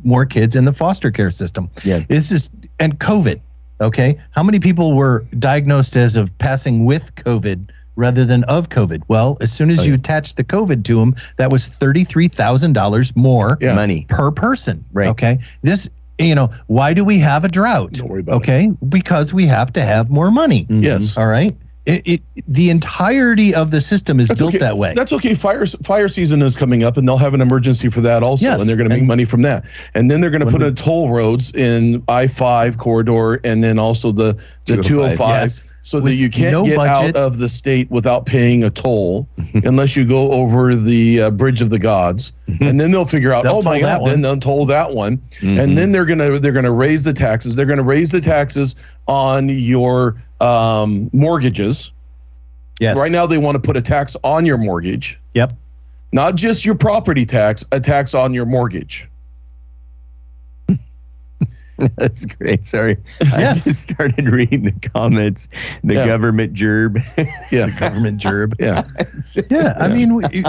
more kids in the foster care system. Yeah. it's just and COVID. Okay, how many people were diagnosed as of passing with COVID? Rather than of COVID. Well, as soon as Oh, you yeah. attach the COVID to them, that was thirty-three thousand dollars more Yeah. Money. per person. Right. Okay. This, you know, why do we have a drought? Don't worry about okay, because we have to have more money. Mhm. Yes. All right. It, it the entirety of the system is That's built okay. that way. That's okay. Fire fire season is coming up, and they'll have an emergency for that also, Yes, and they're going to make money from that. And then they're going to put we- in toll roads in I five corridor, and then also the the 205, two hundred five, yes. So that you can't no get budget. out of the state without paying a toll, unless you go over the uh, bridge of the gods, and then they'll figure out, They'll oh my god, one. then they'll toll that one, Mhm. and then they're gonna they're gonna raise the taxes. They're gonna raise the taxes on your um, mortgages. yes. Right now, they want to put a tax on your mortgage, Yep. not just your property tax, a tax on your mortgage. That's great. Sorry. Yes. I just started reading the comments. The Yeah. government gerb. Yeah, the Government gerb. yeah. Yeah, I mean, we-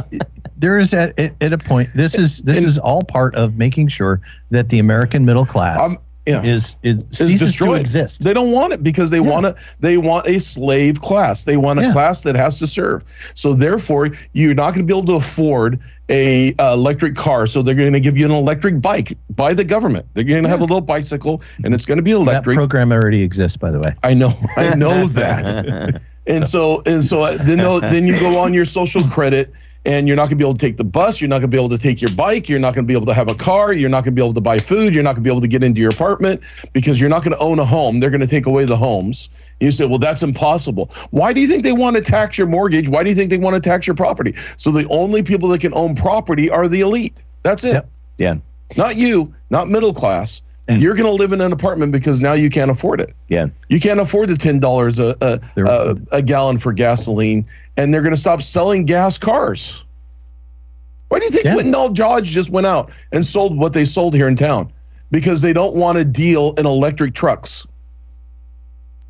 there is at, at at a point. This is this is all part of making sure that the American middle class Um, yeah. is is Is destroyed. exist. They don't want it because they Yeah. want to. They want a slave class. They want a Yeah. class that has to serve. So therefore, you're not going to be able to afford a uh, electric car. So they're going to give you an electric bike by the government. They're going to have a little bicycle, and it's going to be that electric. program already exists, by the way. I know. I know that. And so, and so uh, then then you go on your social credit and you're not going to be able to take the bus, you're not going to be able to take your bike, you're not going to be able to have a car, you're not going to be able to buy food, you're not going to be able to get into your apartment because you're not going to own a home. They're going to take away the homes. You say, "Well, that's impossible." Why do you think they want to tax your mortgage? Why do you think they want to tax your property? So the only people that can own property are the elite. That's it. Yep. Yeah. Not you, not middle class. You're going to live in an apartment because now you can't afford it. Yeah. You can't afford the ten dollars a a, a a gallon for gasoline, and they're going to stop selling gas cars. Why do you think Yeah. Wendell Dodge just went out and sold what they sold here in town? Because they don't want to deal in electric trucks.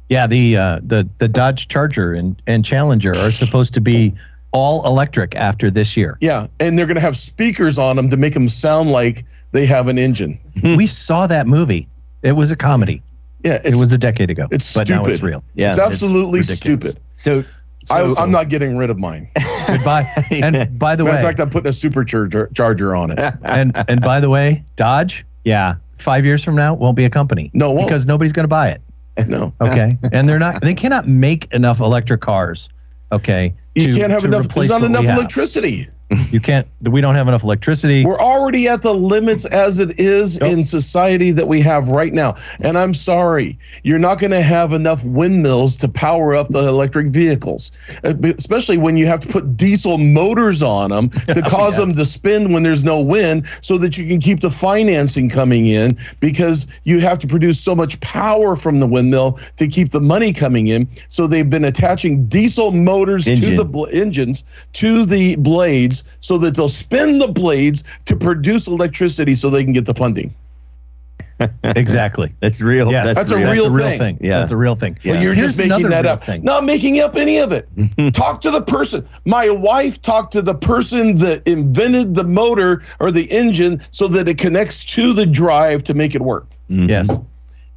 Yeah, the uh, the the Dodge Charger and and Challenger are supposed to be all electric after this year. Yeah, and they're going to have speakers on them to make them sound like they have an engine. Hmm. we saw that movie. It was a comedy. Yeah, It was a decade ago. it's but now it's real. Yeah. it's absolutely ridiculous. stupid. So, I, so- I'm not getting rid of mine. Goodbye. And by the way, in fact, I'm putting a supercharger charger on it. and and by the way, Dodge, yeah, five years from now won't be a company No, it won't. because nobody's going to buy it. no. Okay, and they're not. They cannot make enough electric cars. Okay, You to- can't have enough. There's not what we enough have. electricity. You can't. We don't have enough electricity. We're already at the limits as it is Yep. in society that we have right now. And I'm sorry, you're not going to have enough windmills to power up the electric vehicles, Uh, especially when you have to put diesel motors on them to cause them to spin when there's no wind so that you can keep the financing coming in because you have to produce so much power from the windmill to keep the money coming in. So they've been attaching diesel motors to the bl- engines to the blades so that they'll spin the blades to produce electricity so they can get the funding. exactly. that's real. Yes, That's a That's real a real thing. thing. Yeah. That's a real thing. Yeah. But you're Here's just making that up. thing. Not making up any of it. Talk to the person. My wife talked to the person that invented the motor or the engine so that it connects to the drive to make it work. Mhm. Yes.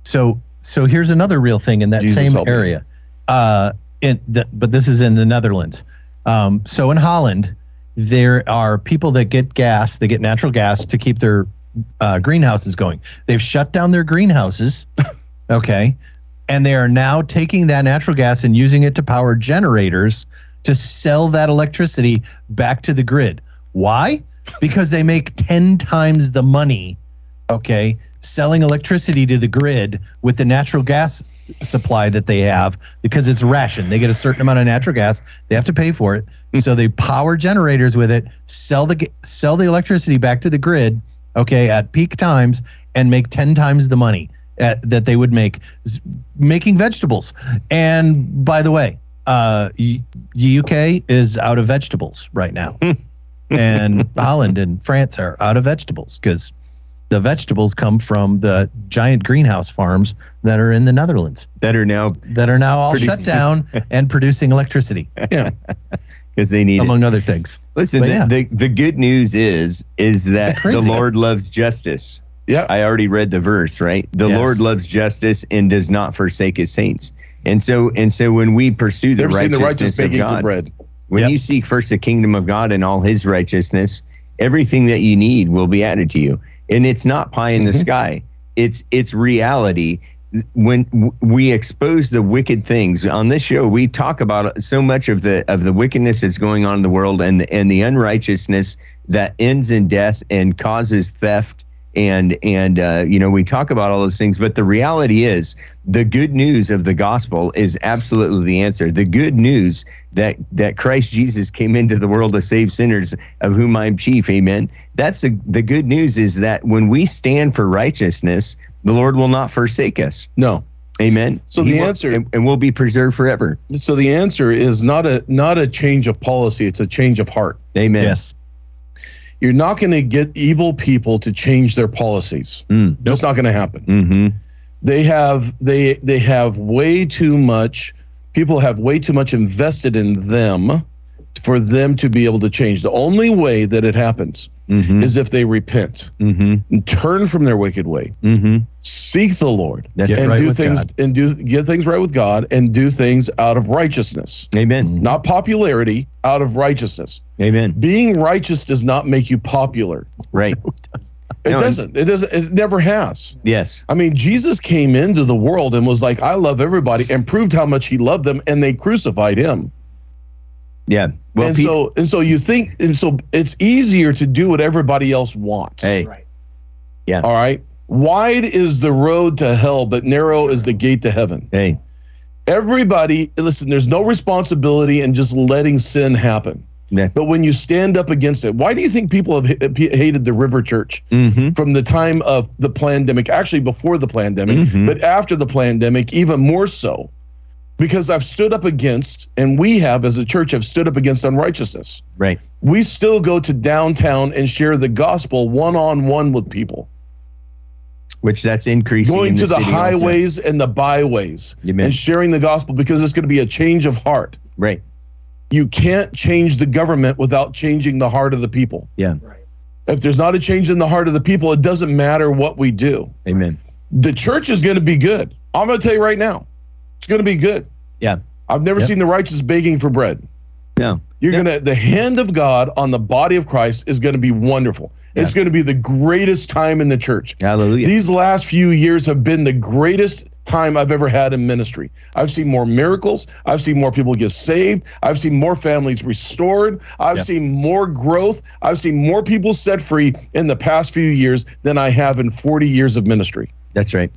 So so here's another real thing in that Jesus same area. Uh, in the, but this is in the Netherlands. Um, so in Holland, there are people that get gas. They get natural gas to keep their uh, greenhouses going. They've shut down their greenhouses. okay. And they are now taking that natural gas and using it to power generators to sell that electricity back to the grid. Why? Because they make 10 times the money okay, selling electricity to the grid with the natural gas supply that they have because it's ration. They get a certain amount of natural gas, they have to pay for it. so they power generators with it, sell the sell the electricity back to the grid, okay, at peak times and make 10 times the money at, that they would make making vegetables. And by the way, uh, the UK is out of vegetables right now, and Holland and France are out of vegetables because the vegetables come from the giant greenhouse farms that are in the Netherlands that are now that are now all Producing- shut down and producing electricity, Yeah. Because they need it. among other things. Listen, the, yeah. the the good news is is that the. Lord loves justice. Yeah. I already read the verse, right? The Yes. Lord loves justice and does not forsake his saints. And so and so when we pursue the seen the righteousness righteous of God, bread. when Yep. you seek first the kingdom of God and all his righteousness, everything that you need will be added to you. And it's not pie in the Mhm. sky. It's it's reality. When we expose the wicked things on this show, we talk about so much of the of the wickedness that's going on in the world and the, and the unrighteousness that ends in death and causes theft and and uh, you know we talk about all those things but the reality is the good news of the gospel is absolutely the answer. The good news that that christ jesus came into the world to save sinners of whom i'm chief amen. That's the the good news is that when we stand for righteousness the lord will not forsake us No. amen So He the will- answer- and, and we'll be preserved forever So the answer is not a not a change of policy, it's a change of heart. amen Yes. You're not going to get evil people to change their policies. mm. That's not going to happen. hmm They have they they have way too much people have way too much invested in them for them to be able to change. The only way that it happens hmm is if they repent hmm and turn from their wicked way, hmm seek the Lord, That's Get and right do things God. and do get things right with God and do things out of righteousness. amen Not popularity, out of righteousness. amen Being righteous does not make you popular. right It No, doesn't. It doesn't. It never has. yes I mean, Jesus came into the world and was like, "I love everybody," and proved how much he loved them, and they crucified him. Yeah well and Pete- so, and so you think, and so it's easier to do what everybody else wants. hey Yeah. all right. Wide is the road to hell, but narrow is the gate to heaven. hey Everybody, listen. There's no responsibility in just letting sin happen. Yeah. But when you stand up against it, why do you think people have ha- hated the River Church? mm-hmm. from the time of the pandemic, actually before the pandemic, Mhm. but after the pandemic, even more so. Because I've stood up against, and we have as a church have stood up against unrighteousness. right We still go to downtown and share the gospel one on one with people, which that's increasing going in to the also. highways and the byways and sharing the gospel because it's going to be a change of heart. right You can't change the government without changing the heart of the people. yeah Right. If there's not a change in the heart of the people, it doesn't matter what we do. amen the church is going to be good. I'm going to tell you right now, it's going to be good. Yeah. I've never Yep. seen the righteous begging for bread. Yeah. You're Yeah. gonna the hand of God on the body of Christ is going to be wonderful. It's going to be the greatest time in the church. hallelujah These last few years have been the greatest time I've ever had in ministry. I've seen more miracles. I've seen more people get saved. I've seen more families restored. I've Yeah. seen more growth. I've seen more people set free in the past few years than I have in 40 years of ministry. that's right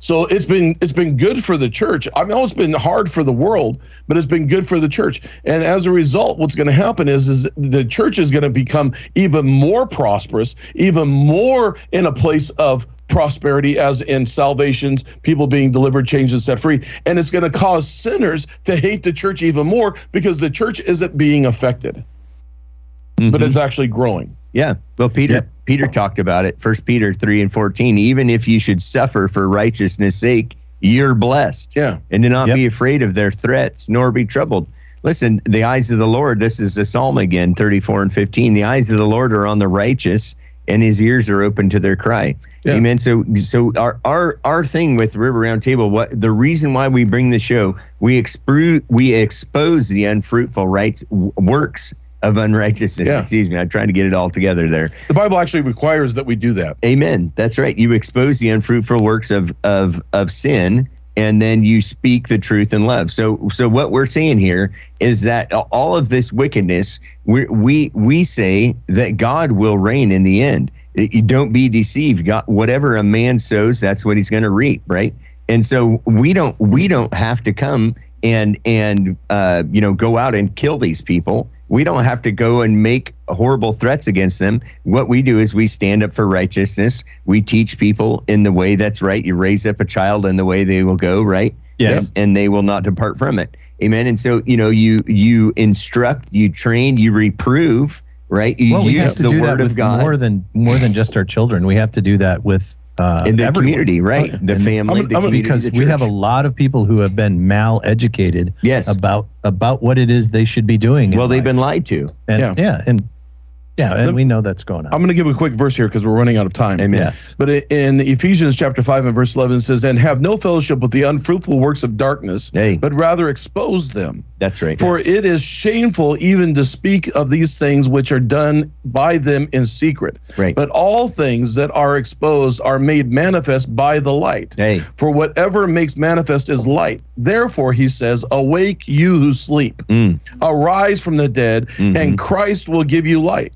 So it's been it's been good for the church. I know it's been hard for the world, but it's been good for the church. And as a result, what's going to happen is is the church is going to become even more prosperous, even more in a place of prosperity as in salvations, people being delivered, changed, and set free. And it's going to cause sinners to hate the church even more because the church isn't being affected, but Mhm. it's actually growing. Yeah well peter Yep. peter talked about it first peter 3 and 14 even if you should suffer for righteousness sake you're blessed Yeah. and do not Yep. be afraid of their threats nor be troubled listen the eyes of the lord this is the psalm again 34 and 15 the eyes of the lord are on the righteous and his ears are open to their cry Yeah. amen so so our our our thing with river roundtable what the reason why we bring the show we expru we expose the unfruitful rights works of unrighteousness Yeah. excuse me i'm trying to get it all together there The Bible actually requires that we do that. Amen. That's right. You expose the unfruitful works of of of sin, and then you speak the truth in love. So so what we're saying here is that all of this wickedness, we we we say that God will reign in the end. You don't be deceived. God, whatever a man sows, that's what he's going to reap, right? And so we don't we don't have to come and and uh, you know go out and kill these people. We don't have to go and make horrible threats against them. What we do is we stand up for righteousness. We teach people in the way that's right. You raise up a child in the way they will go, right? Yes. and, and they will not depart from it. Amen. And so, you know, you you instruct, you train, you reprove, right? You Well, we use have to the do that word with of God more than more than just our children. We have to do that with uh, in the everyone. community, right? The And- family, I'm- the I'm- community, because the we have a lot of people who have been mal-educated yes. about about what it is they should be doing. well, they've life. been lied to. and, Yeah. yeah. and yeah, and Let- we know that's going on. I'm going to give a quick verse here because we're running out of time. Amen. yes. But in Ephesians chapter 5 and verse 11 says, And have no fellowship with the unfruitful works of darkness, Hey. but rather expose them. That's right. For it is shameful even to speak of these things which are done by them in secret. right. But all things that are exposed are made manifest by the light. hey, For whatever makes manifest is light. Therefore, he says, Awake, you who sleep, mm, arise from the dead, mhm. and Christ will give you light.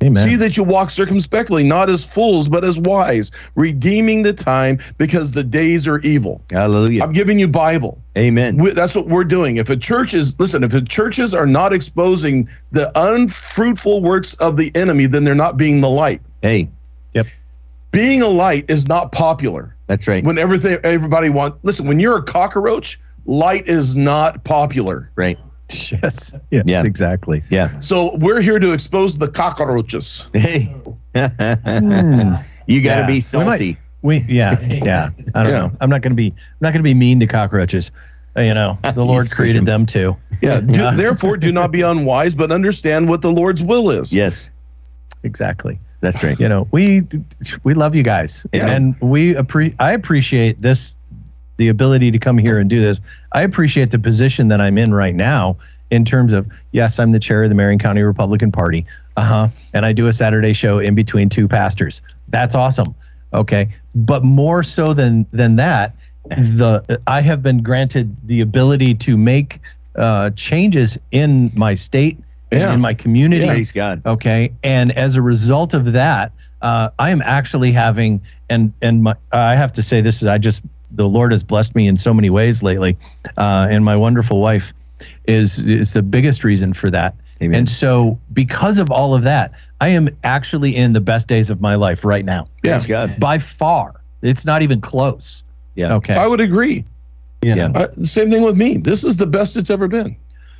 Amen. See that you walk circumspectly, not as fools, but as wise, redeeming the time because the days are evil. hallelujah. I'm giving you Bible. Amen. We- That's what we're doing. If a church is, listen, if the churches are not exposing the unfruitful works of the enemy, then they're not being the light. Hey, yep. Being a light is not popular. that's right. When everything, everybody want, listen, when you're a cockroach, light is not popular. Right. yes. Yes. Yeah. Exactly. Yeah. So we're here to expose the cockroaches. Hey. Hmm. you got to Yeah. be We might- salty. We yeah yeah. I don't Yeah. know. I'm not going to be I'm not going to be mean to cockroaches. Uh, You know, the Lord created them. them too. Yeah. do- therefore, do not be unwise, but understand what the Lord's will is. Yes. Exactly. That's right. You know, we we love you guys, Yeah. and we appre- I appreciate this, the ability to come here and do this. I appreciate the position that I'm in right now in terms of yes, I'm the chair of the Marion County Republican Party. Uh huh. And I do a Saturday show in between two pastors. That's awesome. Okay, but more so than than that, the I have been granted the ability to make uh, changes in my state, and Yeah. in my community. Praise God. Okay, and as a result of that, uh, I am actually having and and my I have to say this is I just the Lord has blessed me in so many ways lately, uh, and my wonderful wife is is the biggest reason for that. Amen. And so, because of all of that, I am actually in the best days of my life right now. Yeah. God. By far, it's not even close. Yeah. Okay. I would agree. You Yeah. know, Uh, same thing with me. This is the best it's ever been.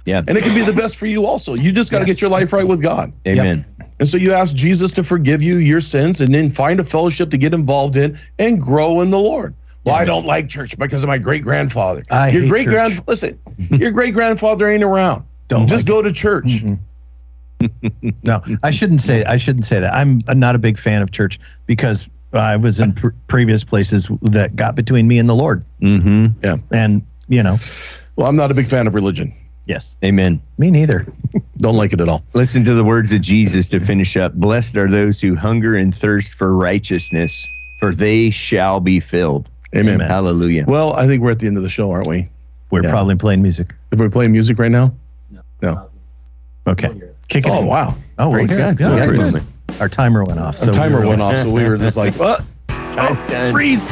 Yeah. And it can be the best for you also. You just got to Yes. get your life right with God. Amen. And so you ask Jesus to forgive you your sins and then find a fellowship to get involved in and grow in the Lord. Well, I don't like church because of my great grandfather. I your great church. grand listen, your great grandfather ain't around. Don't just like go to church. Mm-mm. no, I shouldn't say I shouldn't say that. I'm not a big fan of church because I was in pr- previous places that got between me and the Lord, Mm-hmm. Yeah, and you know, Well, I'm not a big fan of religion. yes, Amen. me neither. Don't like it at all. Listen to the words of Jesus to finish up. Blessed are those who hunger and thirst for righteousness, for they shall be filled. Amen. Amen. Hallelujah. Well, I think we're at the end of the show, aren't we? We're Yeah. probably playing music. If we're playing music right now? No. No. Okay, kick it. Oh, in. wow. Oh, Praise well, God. yeah, We good. Our timer went off. So Our timer we went off, so we were just like, what? Time's done. Freeze.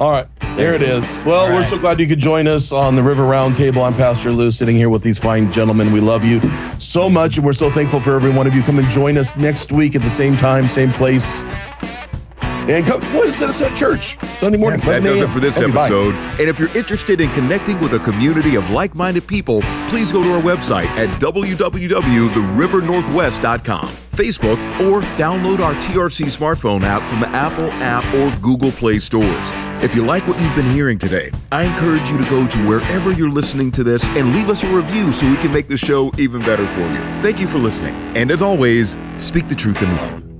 All right, there it is. Well, we're so glad you could join us on the River Roundtable. I'm Pastor Lew, sitting here with these fine gentlemen. We love you so much, and we're so thankful for every one of you. Come and join us next week at the same time, same place. And come, what is it? It's at church Sunday morning. That does it for this bye. episode. And if you're interested in connecting with a community of like minded people, please go to our website at www.therivernorthwest.com, Facebook, or download our TRC smartphone app from the Apple app or Google Play stores. If you like what you've been hearing today, I encourage you to go to wherever you're listening to this and leave us a review so we can make the show even better for you. Thank you for listening. And as always, speak the truth in love.